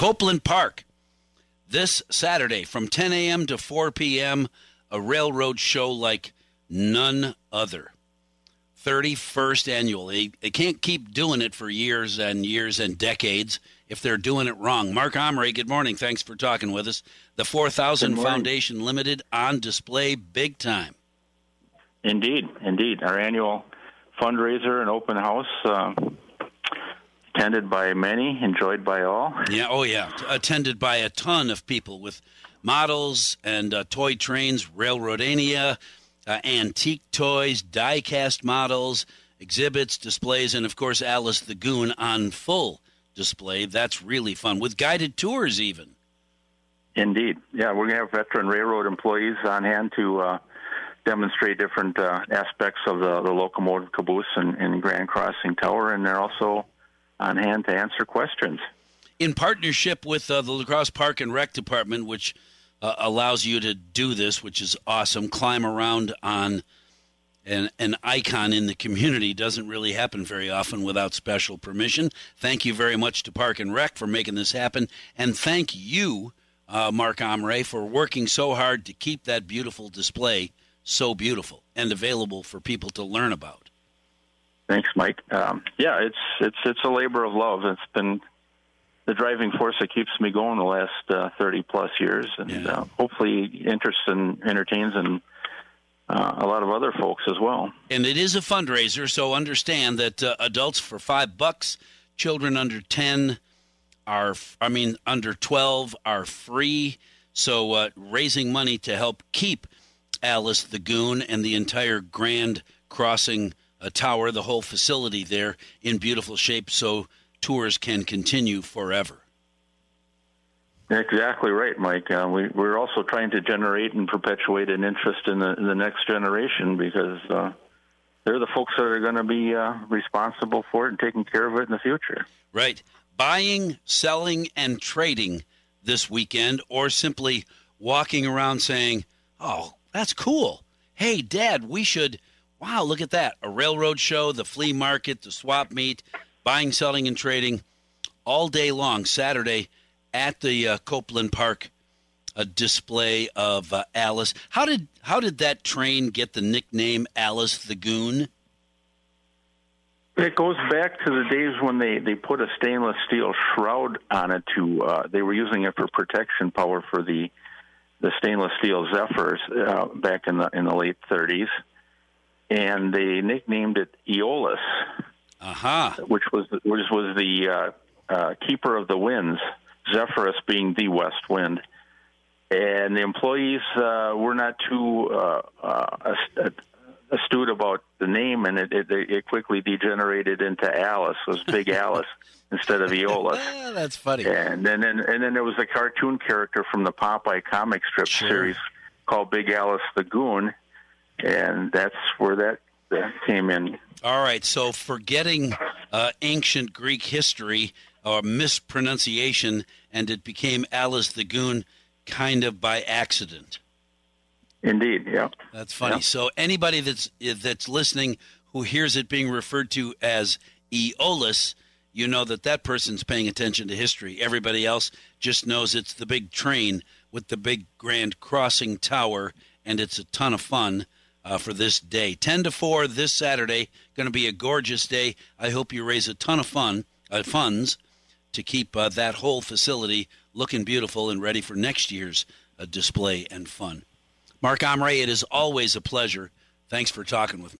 Copeland Park this Saturday from 10 a.m. to 4 p.m. A railroad show like none other. 31st annual. They, they can't keep doing it for years and years and decades if they're doing it wrong. Mark Homre, good morning. Thanks for talking with us. The 4000 Foundation Limited on display big time. Indeed, indeed. Our annual fundraiser and open house, uh, attended by many, enjoyed by all. Yeah, oh yeah, attended by a ton of people with models and uh, toy trains, Railroadiana, uh, antique toys, die-cast models, exhibits, displays, and of course Alice the Goon on full display. That's really fun with guided tours, even. Indeed, yeah, we're gonna have veteran railroad employees on hand to uh, demonstrate different uh, aspects of the, the locomotive caboose and, and Grand Crossing Tower, and they're also on hand to answer questions. In partnership with uh, the La Crosse Park and Rec Department, which uh, allows you to do this, which is awesome, climb around on an, an icon in the community doesn't really happen very often without special permission. Thank you very much to Park and Rec for making this happen, and thank you, uh, Mark Homre, for working so hard to keep that beautiful display so beautiful and available for people to learn about. Thanks, Mike. Um, yeah, it's it's it's a labor of love. It's been the driving force that keeps me going the last uh, thirty plus years, and yeah. uh, hopefully interests and entertains and uh, a lot of other folks as well. And it is a fundraiser, so understand that uh, adults for five bucks, children under ten are, I mean, under twelve are free. So uh, raising money to help keep Alice the Goon and the entire Grand Crossing uh, Tower, the whole facility there in beautiful shape so tours can continue forever. Exactly right, Mike. Uh, we, we're also trying to generate and perpetuate an interest in the, in the next generation because uh, they're the folks that are going to be uh, responsible for it and taking care of it in the future. Right. Buying, selling, and trading this weekend, or simply walking around saying, oh, that's cool. Hey, Dad, we should. Wow, look at that. A railroad show, the flea market, the swap meet, buying, selling, and trading all day long, Saturday at the uh, Copeland Park a display of uh, Alice. How did how did that train get the nickname Alice the Goon? It goes back to the days when they, they put a stainless steel shroud on it to uh, they were using it for protection power for the the stainless steel Zephyrs uh, back in the in the late 30s, and they nicknamed it Aeolus, uh-huh. which was which was the uh, uh, keeper of the winds, Zephyrus being the west wind. And the employees uh, were not too uh, uh, astute about the name, and it, it, it quickly degenerated into Alice. It was Big Alice instead of Aeolus. That's funny. And then and, and then there was a cartoon character from the Popeye comic strip sure. series called Big Alice the Goon, and that's where that, that came in. All right, so forgetting uh, ancient Greek history or mispronunciation, and it became Alice the Goon kind of by accident. Indeed, yeah. That's funny. Yeah. So anybody that's that's listening who hears it being referred to as Aeolus, you know that that person's paying attention to history. Everybody else just knows it's the big train with the big grand crossing tower, and it's a ton of fun uh, for this day. 10 to 4 this Saturday. Going to be a gorgeous day. I hope you raise a ton of fun uh, funds to keep uh, that whole facility looking beautiful and ready for next year's uh, display and fun. Mark Homre, it is always a pleasure. Thanks for talking with me.